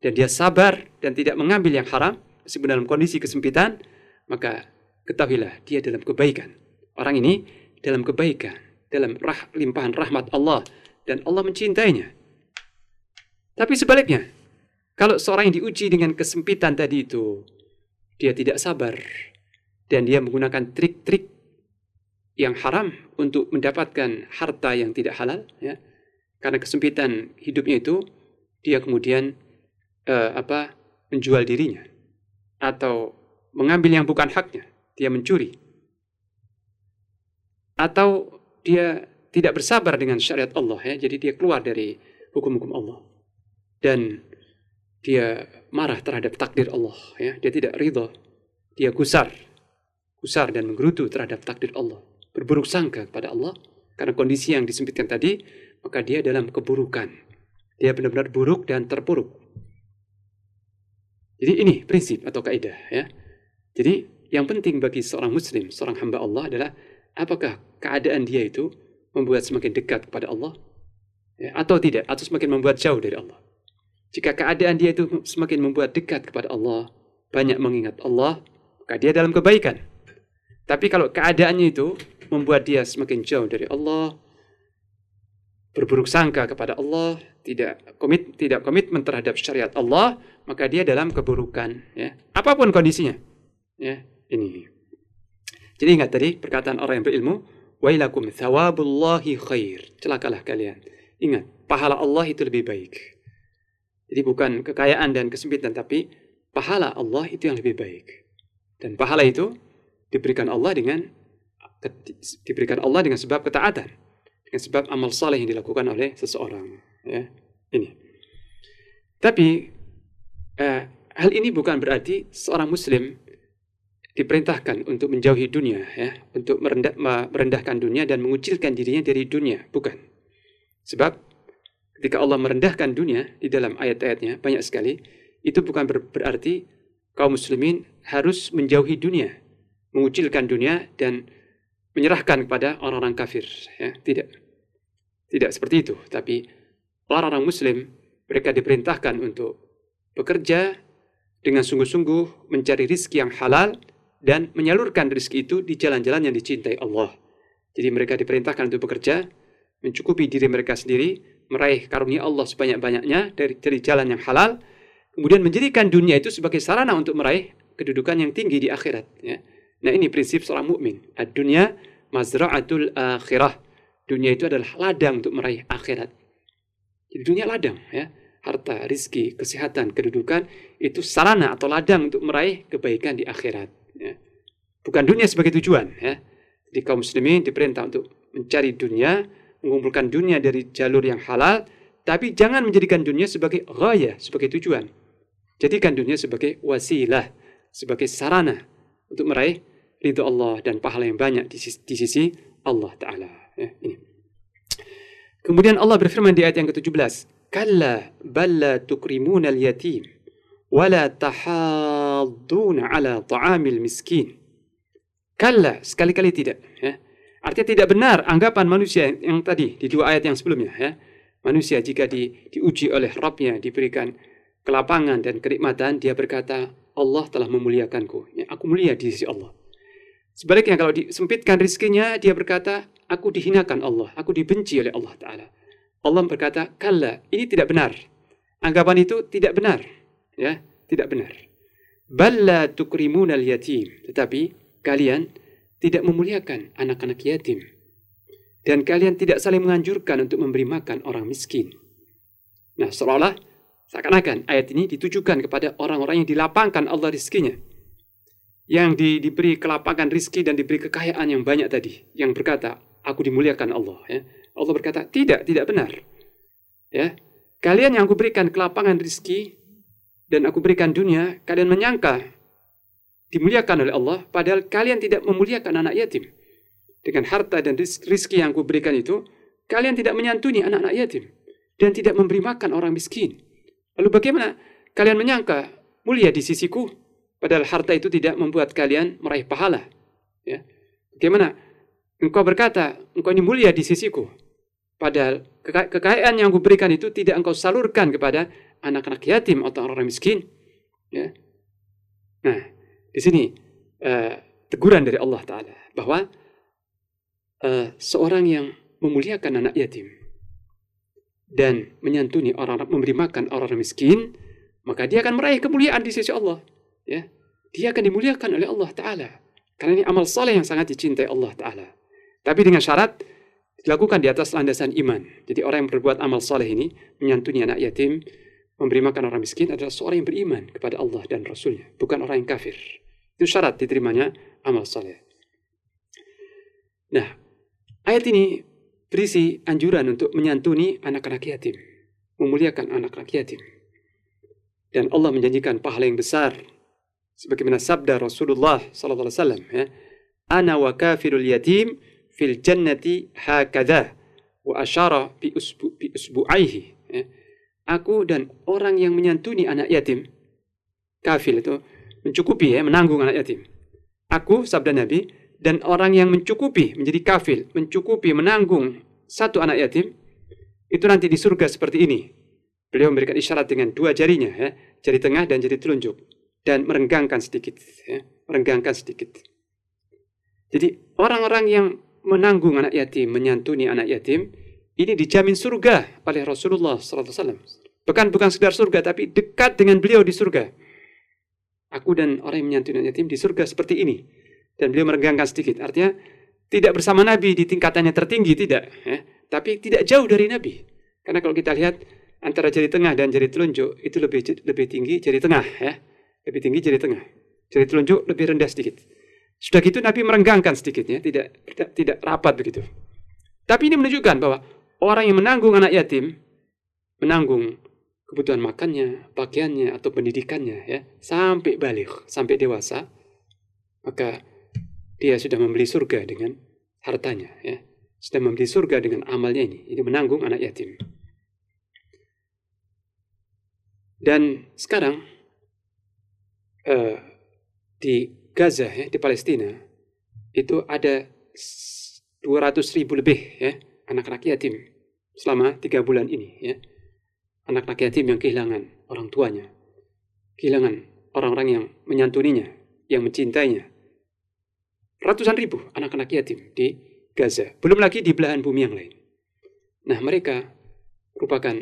dan dia sabar dan tidak mengambil yang haram, meskipun dalam kondisi kesempitan, maka ketahuilah dia dalam kebaikan. Orang ini dalam kebaikan, dalam rah, limpahan rahmat Allah. Dan Allah mencintainya. Tapi sebaliknya, kalau seorang yang diuji dengan kesempitan tadi itu, dia tidak sabar. Dan dia menggunakan trik-trik yang haram untuk mendapatkan harta yang tidak halal, ya, karena kesempitan hidupnya itu, dia kemudian uh, apa menjual dirinya. Atau mengambil yang bukan haknya, dia mencuri. Atau dia tidak bersabar dengan syariat Allah ya, jadi dia keluar dari hukum-hukum Allah dan dia marah terhadap takdir Allah ya, dia tidak ridho, dia gusar, gusar dan menggerutu terhadap takdir Allah berburuk sangka kepada Allah karena kondisi yang disempitkan tadi, maka dia dalam keburukan. Dia benar-benar buruk dan terpuruk. Jadi ini prinsip atau kaidah ya. Jadi yang penting bagi seorang muslim, seorang hamba Allah adalah apakah keadaan dia itu membuat semakin dekat kepada Allah ya, atau tidak, atau semakin membuat jauh dari Allah. Jika keadaan dia itu semakin membuat dekat kepada Allah, banyak mengingat Allah, maka dia dalam kebaikan. Tapi kalau keadaannya itu membuat dia semakin jauh dari Allah, berburuk sangka kepada Allah, tidak komit tidak komitmen terhadap syariat Allah, maka dia dalam keburukan ya. Apa pun kondisinya. Ya, ini. Jadi ingat tadi perkataan orang yang berilmu, wailakum thawabullahi khair. Celakalah kalian. Ingat, pahala Allah itu lebih baik. Jadi bukan kekayaan dan kesempitan tapi pahala Allah itu yang lebih baik. Dan pahala itu diberikan Allah dengan diberikan Allah dengan sebab ketaatan, dengan sebab amal saleh yang dilakukan oleh seseorang. Ya, ini. Tapi eh, hal ini bukan berarti seorang Muslim diperintahkan untuk menjauhi dunia, ya, untuk merendah, merendahkan dunia dan mengucilkan dirinya dari dunia, bukan. Sebab ketika Allah merendahkan dunia di dalam ayat-ayatnya banyak sekali, itu bukan ber berarti kaum muslimin harus menjauhi dunia, mengucilkan dunia dan menyerahkan kepada orang-orang kafir. Ya, tidak. Tidak seperti itu. Tapi orang-orang muslim, mereka diperintahkan untuk bekerja dengan sungguh-sungguh mencari rizki yang halal dan menyalurkan rizki itu di jalan-jalan yang dicintai Allah. Jadi mereka diperintahkan untuk bekerja, mencukupi diri mereka sendiri, meraih karunia Allah sebanyak-banyaknya dari, dari jalan yang halal, kemudian menjadikan dunia itu sebagai sarana untuk meraih kedudukan yang tinggi di akhirat. Ya. Nah ini prinsip seorang mukmin. Dunia mazra'atul akhirah. Dunia itu adalah ladang untuk meraih akhirat. Jadi dunia ladang ya. Harta, rizki, kesehatan, kedudukan itu sarana atau ladang untuk meraih kebaikan di akhirat. Ya. Bukan dunia sebagai tujuan. Ya. Jadi kaum muslimin diperintah untuk mencari dunia, mengumpulkan dunia dari jalur yang halal, tapi jangan menjadikan dunia sebagai gaya, sebagai tujuan. Jadikan dunia sebagai wasilah, sebagai sarana untuk meraih ridho Allah dan pahala yang banyak di sisi, di sisi Allah Ta'ala. Ya, ini. Kemudian Allah berfirman di ayat yang ke-17, Kalla balla tukrimuna al-yatim, wala tahadduna ala ta'amil miskin. Kalla, sekali-kali tidak. Ya. Artinya tidak benar anggapan manusia yang tadi di dua ayat yang sebelumnya. Ya. Manusia jika di, diuji oleh Rabbnya, diberikan kelapangan dan kenikmatan, dia berkata, Allah telah memuliakanku. Ya, aku mulia di sisi Allah. Sebaliknya kalau disempitkan rizkinya, dia berkata, aku dihinakan Allah, aku dibenci oleh Allah Ta'ala. Allah berkata, kalla, ini tidak benar. Anggapan itu tidak benar. Ya, tidak benar. Balla tukrimun al yatim. Tetapi kalian tidak memuliakan anak-anak yatim. Dan kalian tidak saling menganjurkan untuk memberi makan orang miskin. Nah, seolah-olah seakan-akan ayat ini ditujukan kepada orang-orang yang dilapangkan Allah rizkinya yang di, diberi kelapangan rizki dan diberi kekayaan yang banyak tadi, yang berkata, aku dimuliakan Allah. Ya. Allah berkata, tidak, tidak benar. Ya, kalian yang aku berikan kelapangan rizki dan aku berikan dunia, kalian menyangka dimuliakan oleh Allah, padahal kalian tidak memuliakan anak yatim. Dengan harta dan rizki yang aku berikan itu, kalian tidak menyantuni anak-anak yatim dan tidak memberi makan orang miskin. Lalu bagaimana kalian menyangka mulia di sisiku Padahal harta itu tidak membuat kalian meraih pahala. Ya. Bagaimana? Engkau berkata, engkau ini mulia di sisiku. Padahal kekayaan yang kuberikan itu tidak engkau salurkan kepada anak-anak yatim atau orang-orang miskin. Ya. Nah, di sini uh, teguran dari Allah Ta'ala bahwa uh, seorang yang memuliakan anak yatim dan menyantuni orang memberi makan orang-orang miskin, maka dia akan meraih kemuliaan di sisi Allah. Ya, dia akan dimuliakan oleh Allah Taala. Karena ini amal saleh yang sangat dicintai Allah Taala. Tapi dengan syarat dilakukan di atas landasan iman. Jadi orang yang berbuat amal saleh ini menyantuni anak yatim, memberi makan orang miskin adalah seorang yang beriman kepada Allah dan Rasulnya, bukan orang yang kafir. Itu syarat diterimanya amal saleh. Nah, ayat ini berisi anjuran untuk menyantuni anak-anak yatim, memuliakan anak-anak yatim. Dan Allah menjanjikan pahala yang besar sebagaimana sabda Rasulullah wasallam ya. Ana wa kafirul yatim fil jannati hakadha wa asyara bi usbu bi usbu'aihi ya. Aku dan orang yang menyantuni anak yatim kafil itu mencukupi ya menanggung anak yatim. Aku sabda Nabi dan orang yang mencukupi menjadi kafil, mencukupi menanggung satu anak yatim itu nanti di surga seperti ini. Beliau memberikan isyarat dengan dua jarinya, ya, jari tengah dan jari telunjuk, dan merenggangkan sedikit, ya, merenggangkan sedikit. Jadi orang-orang yang menanggung anak yatim, menyantuni anak yatim, ini dijamin surga oleh Rasulullah SAW. Bukan bukan sekedar surga, tapi dekat dengan beliau di surga. Aku dan orang yang menyantuni anak yatim di surga seperti ini dan beliau merenggangkan sedikit. Artinya tidak bersama Nabi di tingkatannya tertinggi tidak, ya. tapi tidak jauh dari Nabi. Karena kalau kita lihat antara jari tengah dan jari telunjuk itu lebih lebih tinggi jari tengah, ya. lebih tinggi jari tengah. Jari telunjuk lebih rendah sedikit. Sudah gitu Nabi merenggangkan sedikitnya, tidak, tidak tidak rapat begitu. Tapi ini menunjukkan bahwa orang yang menanggung anak yatim menanggung kebutuhan makannya, pakaiannya atau pendidikannya ya. Sampai balik, sampai dewasa, maka dia sudah membeli surga dengan hartanya ya. Sudah membeli surga dengan amalnya ini. Ini menanggung anak yatim. Dan sekarang uh, di Gaza ya di Palestina itu ada 200 ribu lebih ya anak-anak yatim selama tiga bulan ini ya anak-anak yatim yang kehilangan orang tuanya kehilangan orang-orang yang menyantuninya yang mencintainya ratusan ribu anak-anak yatim di Gaza. Belum lagi di belahan bumi yang lain. Nah mereka merupakan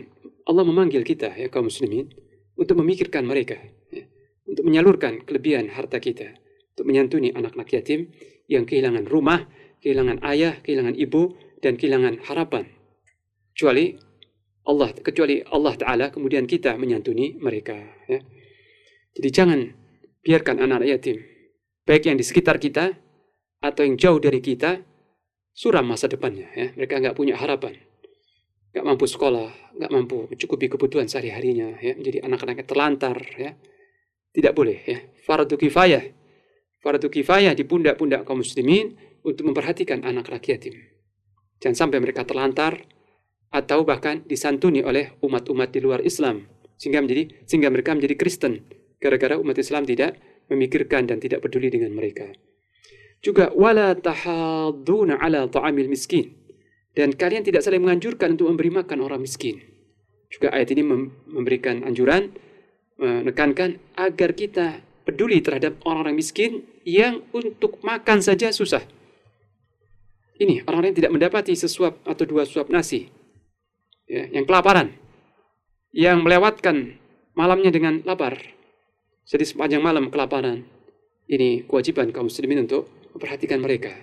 Allah memanggil kita ya kaum muslimin untuk memikirkan mereka, ya, untuk menyalurkan kelebihan harta kita, untuk menyantuni anak-anak yatim yang kehilangan rumah, kehilangan ayah, kehilangan ibu, dan kehilangan harapan. Kecuali Allah, kecuali Allah Taala kemudian kita menyantuni mereka. Ya. Jadi jangan biarkan anak-anak yatim, baik yang di sekitar kita atau yang jauh dari kita suram masa depannya ya mereka nggak punya harapan nggak mampu sekolah nggak mampu mencukupi kebutuhan sehari-harinya ya menjadi anak-anak terlantar ya tidak boleh ya fardu kifayah fardu kifayah di pundak-pundak kaum muslimin untuk memperhatikan anak rakyat yatim jangan sampai mereka terlantar atau bahkan disantuni oleh umat-umat di luar Islam sehingga menjadi sehingga mereka menjadi Kristen gara-gara umat Islam tidak memikirkan dan tidak peduli dengan mereka. Juga wala tahaduna ala ta'amil miskin. Dan kalian tidak saling menganjurkan untuk memberi makan orang miskin. Juga ayat ini memberikan anjuran, menekankan agar kita peduli terhadap orang-orang miskin yang untuk makan saja susah. Ini orang-orang yang tidak mendapati sesuap atau dua suap nasi. Ya, yang kelaparan. Yang melewatkan malamnya dengan lapar. Jadi sepanjang malam kelaparan. Ini kewajiban kaum muslimin untuk memperhatikan mereka.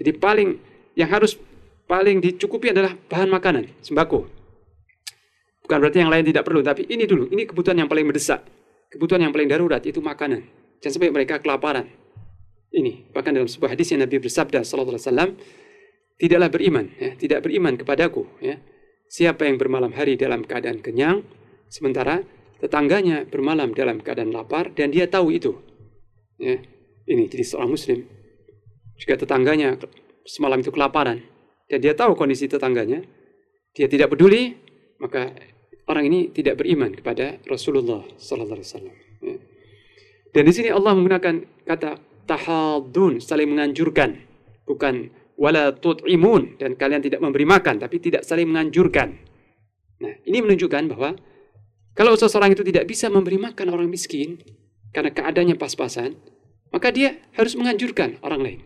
Jadi paling yang harus paling dicukupi adalah bahan makanan, sembako. Bukan berarti yang lain tidak perlu, tapi ini dulu, ini kebutuhan yang paling mendesak. Kebutuhan yang paling darurat itu makanan. Jangan sampai mereka kelaparan. Ini, bahkan dalam sebuah hadis yang Nabi bersabda sallallahu alaihi wasallam, tidaklah beriman, ya, tidak beriman kepadaku, ya. Siapa yang bermalam hari dalam keadaan kenyang, sementara tetangganya bermalam dalam keadaan lapar dan dia tahu itu. Ya, ini jadi seorang muslim jika tetangganya semalam itu kelaparan dan dia tahu kondisi tetangganya, dia tidak peduli, maka orang ini tidak beriman kepada Rasulullah Sallallahu Alaihi Wasallam. Ya. Dan di sini Allah menggunakan kata tahadun, saling menganjurkan, bukan wala tut'imun dan kalian tidak memberi makan, tapi tidak saling menganjurkan. Nah, ini menunjukkan bahwa kalau seseorang itu tidak bisa memberi makan orang miskin karena keadaannya pas-pasan, maka dia harus menganjurkan orang lain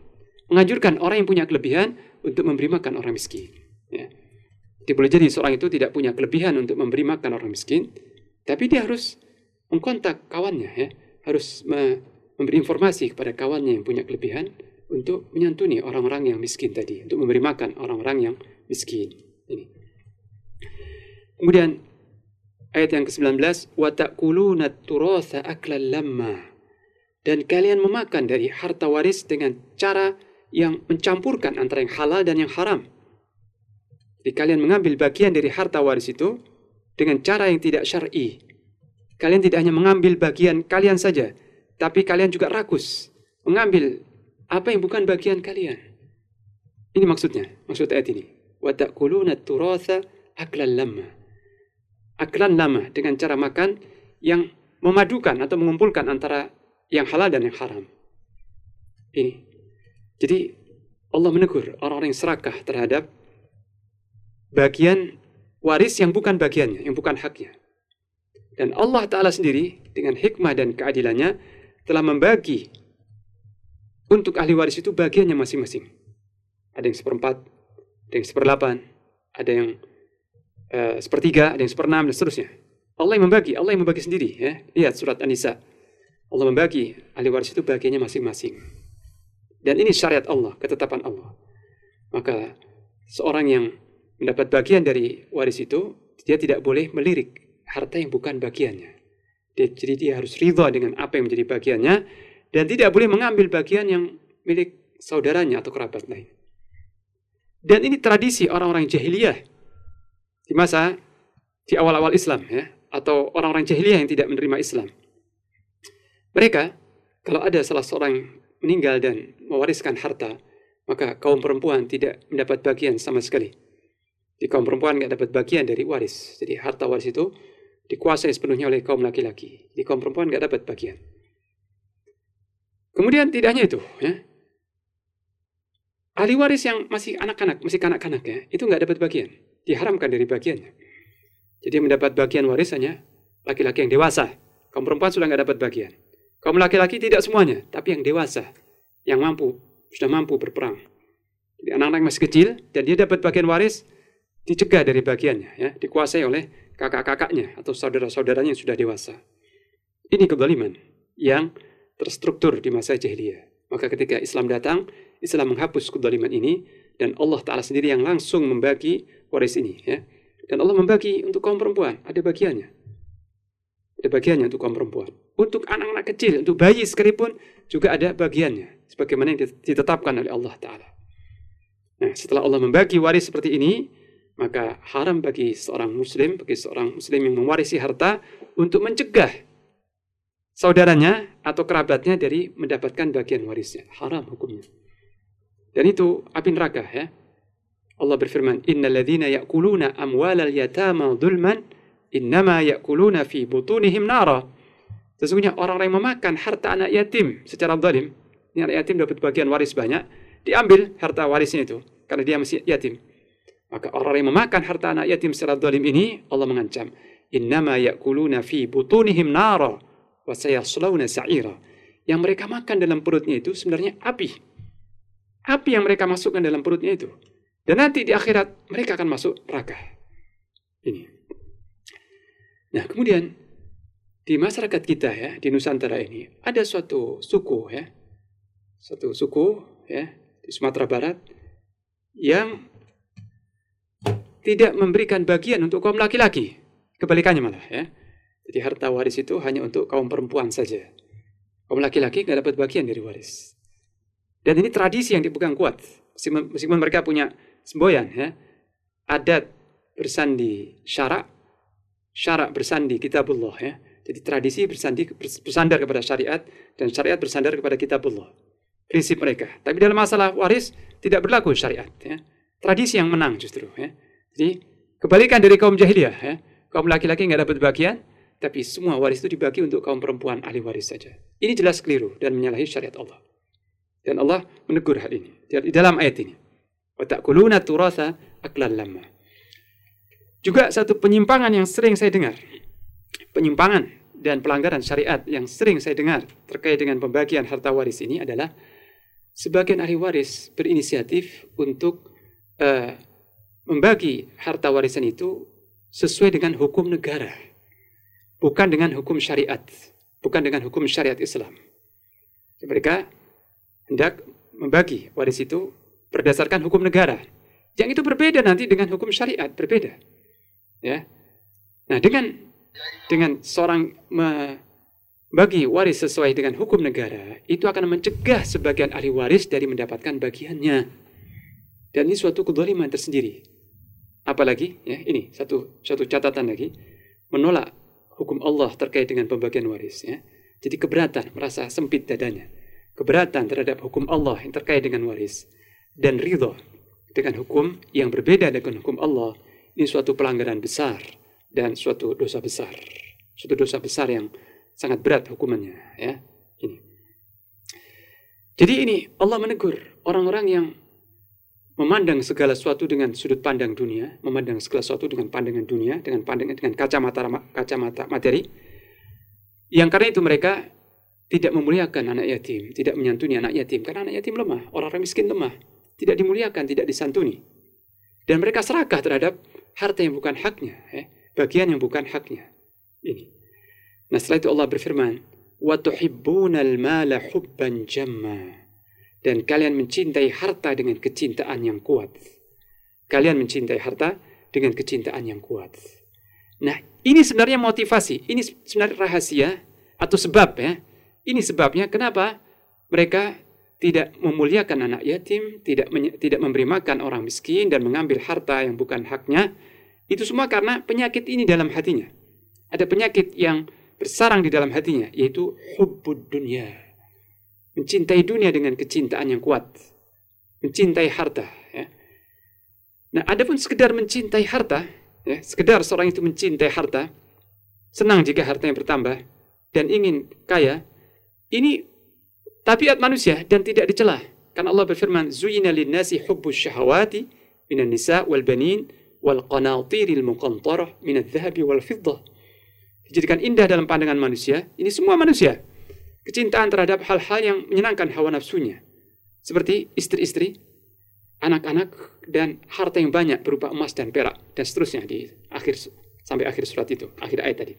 menganjurkan orang yang punya kelebihan untuk memberi makan orang miskin. Ya. Jadi boleh jadi seorang itu tidak punya kelebihan untuk memberi makan orang miskin, tapi dia harus mengkontak kawannya ya, harus me memberi informasi kepada kawannya yang punya kelebihan untuk menyantuni orang-orang yang miskin tadi, untuk memberi makan orang-orang yang miskin. Ini. Kemudian ayat yang ke-19, wa ta'kuluna turatha aklan. Dan kalian memakan dari harta waris dengan cara yang mencampurkan antara yang halal dan yang haram. Jadi kalian mengambil bagian dari harta waris itu dengan cara yang tidak syar'i. Kalian tidak hanya mengambil bagian kalian saja, tapi kalian juga rakus mengambil apa yang bukan bagian kalian. Ini maksudnya, maksud ayat ini. Wa ta'kuluna turatha aklan lamma. Aklan lama dengan cara makan yang memadukan atau mengumpulkan antara yang halal dan yang haram. Ini. Jadi Allah menegur orang-orang yang serakah terhadap bagian waris yang bukan bagiannya, yang bukan haknya. Dan Allah Ta'ala sendiri dengan hikmah dan keadilannya telah membagi untuk ahli waris itu bagiannya masing-masing. Ada yang seperempat, ada yang seperdelapan, ada yang uh, sepertiga, ada yang seperenam, dan seterusnya. Allah yang membagi, Allah yang membagi sendiri. Ya. Lihat surat An-Nisa. Allah membagi ahli waris itu bagiannya masing-masing. Dan ini syariat Allah, ketetapan Allah. Maka seorang yang mendapat bagian dari waris itu, dia tidak boleh melirik harta yang bukan bagiannya. Dia, jadi dia harus ridha dengan apa yang menjadi bagiannya dan tidak boleh mengambil bagian yang milik saudaranya atau kerabat lain. Dan ini tradisi orang-orang jahiliyah di masa di awal-awal Islam ya atau orang-orang jahiliyah yang tidak menerima Islam. Mereka kalau ada salah seorang meninggal dan mewariskan harta, maka kaum perempuan tidak mendapat bagian sama sekali. Di kaum perempuan nggak dapat bagian dari waris. Jadi harta waris itu dikuasai sepenuhnya oleh kaum laki-laki. Di kaum perempuan nggak dapat bagian. Kemudian tidak hanya itu, ya. Ahli waris yang masih anak-anak, masih kanak-kanak ya, itu nggak dapat bagian, diharamkan dari bagiannya. Jadi mendapat bagian waris hanya laki-laki yang dewasa. Kaum perempuan sudah nggak dapat bagian. Kaum laki-laki tidak semuanya, tapi yang dewasa, yang mampu, sudah mampu berperang. Jadi anak-anak masih kecil dan dia dapat bagian waris, dicegah dari bagiannya, ya, dikuasai oleh kakak-kakaknya atau saudara-saudaranya yang sudah dewasa. Ini kezaliman yang terstruktur di masa jahiliyah. Maka ketika Islam datang, Islam menghapus kezaliman ini dan Allah Ta'ala sendiri yang langsung membagi waris ini. Ya. Dan Allah membagi untuk kaum perempuan, ada bagiannya. Ada bagiannya untuk kaum perempuan. Untuk anak-anak kecil, untuk bayi sekalipun juga ada bagiannya. Sebagaimana yang ditetapkan oleh Allah Ta'ala. Nah, setelah Allah membagi waris seperti ini, maka haram bagi seorang muslim, bagi seorang muslim yang mewarisi harta untuk mencegah saudaranya atau kerabatnya dari mendapatkan bagian warisnya. Haram hukumnya. Dan itu api neraka ya. Allah berfirman, "Innal ladzina ya'kuluna amwalal yatama dzulman innama ya'kuluna fi butunihim nara." Sesungguhnya orang-orang yang memakan harta anak yatim secara zalim, ini anak yatim dapat bagian waris banyak, diambil harta warisnya itu karena dia masih yatim. Maka orang yang memakan harta anak yatim secara zalim ini Allah mengancam, "Innama ya'kuluna fi butunihim nara sayaslawna sa'ira." Yang mereka makan dalam perutnya itu sebenarnya api. Api yang mereka masukkan dalam perutnya itu. Dan nanti di akhirat mereka akan masuk neraka. Ini. Nah, kemudian di masyarakat kita ya, di Nusantara ini ada suatu suku ya. Suatu suku ya di Sumatera Barat yang tidak memberikan bagian untuk kaum laki-laki. Kebalikannya malah ya. Jadi harta waris itu hanya untuk kaum perempuan saja. Kaum laki-laki nggak dapat bagian dari waris. Dan ini tradisi yang dipegang kuat. Meskipun, mereka punya semboyan ya. Adat bersandi syarak, syarak bersandi kitabullah ya. Jadi tradisi bersandi bersandar kepada syariat dan syariat bersandar kepada kitabullah. Prinsip mereka. Tapi dalam masalah waris tidak berlaku syariat ya. Tradisi yang menang justru ya. Jadi kebalikan dari kaum jahiliyah ya. Kaum laki-laki nggak dapat bagian, tapi semua waris itu dibagi untuk kaum perempuan ahli waris saja. Ini jelas keliru dan menyalahi syariat Allah. Dan Allah menegur hal ini di dalam ayat ini. Wa ta'kuluna turatha aklan lamma. Juga satu penyimpangan yang sering saya dengar. Penyimpangan dan pelanggaran syariat yang sering saya dengar terkait dengan pembagian harta waris ini adalah sebagian ahli waris berinisiatif untuk uh, membagi harta warisan itu sesuai dengan hukum negara, bukan dengan hukum syariat, bukan dengan hukum syariat Islam. Mereka hendak membagi waris itu berdasarkan hukum negara. Yang itu berbeda nanti dengan hukum syariat, berbeda. Ya. Nah, dengan dengan seorang membagi waris sesuai dengan hukum negara, itu akan mencegah sebagian ahli waris dari mendapatkan bagiannya. Dan ini suatu kedoliman tersendiri. Apalagi, ya ini satu satu catatan lagi, menolak hukum Allah terkait dengan pembagian waris. Ya. Jadi keberatan, merasa sempit dadanya. Keberatan terhadap hukum Allah yang terkait dengan waris. Dan ridho dengan hukum yang berbeda dengan hukum Allah. Ini suatu pelanggaran besar dan suatu dosa besar. Suatu dosa besar yang sangat berat hukumannya. Ya. Jadi ini Allah menegur orang-orang yang memandang segala sesuatu dengan sudut pandang dunia, memandang segala sesuatu dengan pandangan dunia, dengan pandangan dengan kacamata kacamata materi. Yang karena itu mereka tidak memuliakan anak yatim, tidak menyantuni anak yatim karena anak yatim lemah, orang-orang miskin lemah, tidak dimuliakan, tidak disantuni. Dan mereka serakah terhadap harta yang bukan haknya, eh, bagian yang bukan haknya. Ini. Nah setelah itu Allah berfirman, وَتُحِبُّونَ الْمَالَ حُبًّا جَمًّا Dan kalian mencintai harta dengan kecintaan yang kuat. Kalian mencintai harta dengan kecintaan yang kuat. Nah, ini sebenarnya motivasi, ini sebenarnya rahasia atau sebab ya. Ini sebabnya kenapa mereka tidak memuliakan anak yatim, tidak tidak memberi makan orang miskin dan mengambil harta yang bukan haknya. Itu semua karena penyakit ini dalam hatinya. Ada penyakit yang bersarang di dalam hatinya yaitu hubbud dunia mencintai dunia dengan kecintaan yang kuat, mencintai harta. Ya. Nah, adapun sekedar mencintai harta, ya, sekedar seorang itu mencintai harta, senang jika hartanya bertambah dan ingin kaya, ini tabiat manusia dan tidak dicela. Karena Allah berfirman, "Zuyina lin-nasi hubbus syahawati minan nisa wal banin wal qanatiril muqantarah minadh dhahabi wal fiddah." Dijadikan indah dalam pandangan manusia, ini semua manusia kecintaan terhadap hal-hal yang menyenangkan hawa nafsunya. Seperti istri-istri, anak-anak, dan harta yang banyak berupa emas dan perak, dan seterusnya di akhir sampai akhir surat itu, akhir ayat tadi.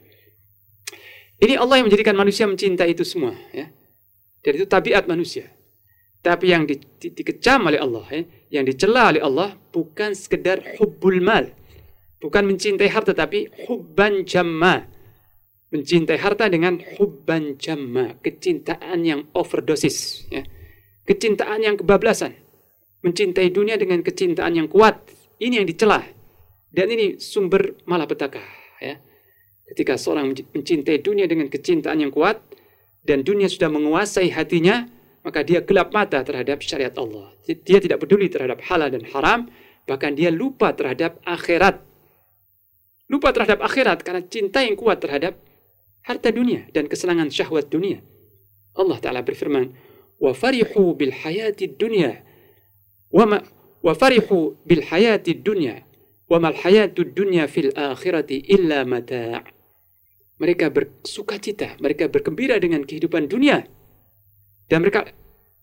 Ini Allah yang menjadikan manusia mencintai itu semua. Ya. Dan itu tabiat manusia. Tapi yang di, di, dikecam oleh Allah, ya, yang dicela oleh Allah bukan sekedar hubbul mal. Bukan mencintai harta, tapi hubban jamma mencintai harta dengan hubban jamma, kecintaan yang overdosis, ya. kecintaan yang kebablasan, mencintai dunia dengan kecintaan yang kuat, ini yang dicela, dan ini sumber malapetaka. Ya. Ketika seorang mencintai dunia dengan kecintaan yang kuat, dan dunia sudah menguasai hatinya, maka dia gelap mata terhadap syariat Allah. Dia tidak peduli terhadap halal dan haram, bahkan dia lupa terhadap akhirat. Lupa terhadap akhirat karena cinta yang kuat terhadap harta dunia dan kesenangan syahwat dunia. Allah Ta'ala berfirman, وَفَرِحُوا بِالْحَيَاةِ الدُّنْيَا وَمَا وَفَرِحُوا بِالْحَيَاةِ الدُّنْيَا وَمَا الْحَيَاةُ الدُّنْيَا فِي الْآخِرَةِ إِلَّا مَتَاعٌ Mereka bersuka cita, mereka bergembira dengan kehidupan dunia. Dan mereka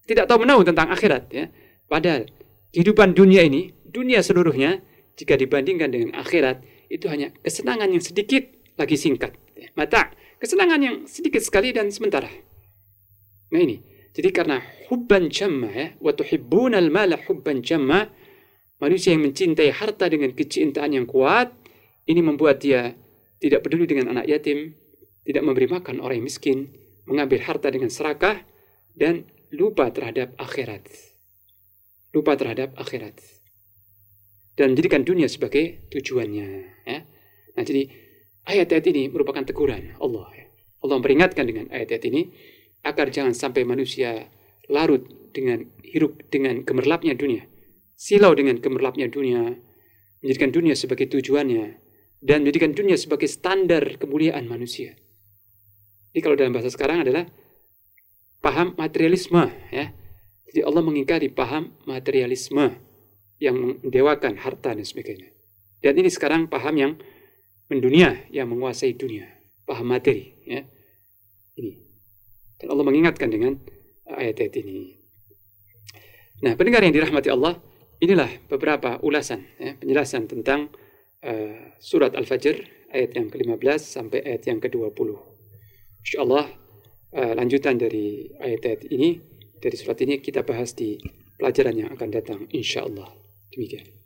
tidak tahu menahu tentang akhirat. Ya. Padahal kehidupan dunia ini, dunia seluruhnya, jika dibandingkan dengan akhirat, itu hanya kesenangan yang sedikit lagi singkat. Mata Kesenangan yang sedikit sekali dan sementara. Nah ini. Jadi karena hubban jamma ya, wa tuhibbunal mala hubban jamma, manusia yang mencintai harta dengan kecintaan yang kuat, ini membuat dia tidak peduli dengan anak yatim, tidak memberi makan orang yang miskin, mengambil harta dengan serakah, dan lupa terhadap akhirat. Lupa terhadap akhirat. Dan menjadikan dunia sebagai tujuannya. Ya. Nah jadi Ayat-ayat ini merupakan teguran Allah. Allah memperingatkan dengan ayat-ayat ini agar jangan sampai manusia larut dengan hirup dengan gemerlapnya dunia, silau dengan gemerlapnya dunia, menjadikan dunia sebagai tujuannya dan menjadikan dunia sebagai standar kemuliaan manusia. Ini kalau dalam bahasa sekarang adalah paham materialisme ya. Jadi Allah mengingkari paham materialisme yang mendewakan harta dan sebagainya. Dan ini sekarang paham yang mendunia yang menguasai dunia, paham materi. Ya. Ini. Dan Allah mengingatkan dengan ayat-ayat ini. Nah, pendengar yang dirahmati Allah, inilah beberapa ulasan, ya, penjelasan tentang uh, surat Al-Fajr ayat yang ke-15 sampai ayat yang ke-20. Insyaallah uh, lanjutan dari ayat-ayat ini dari surat ini kita bahas di pelajaran yang akan datang insyaallah. Demikian.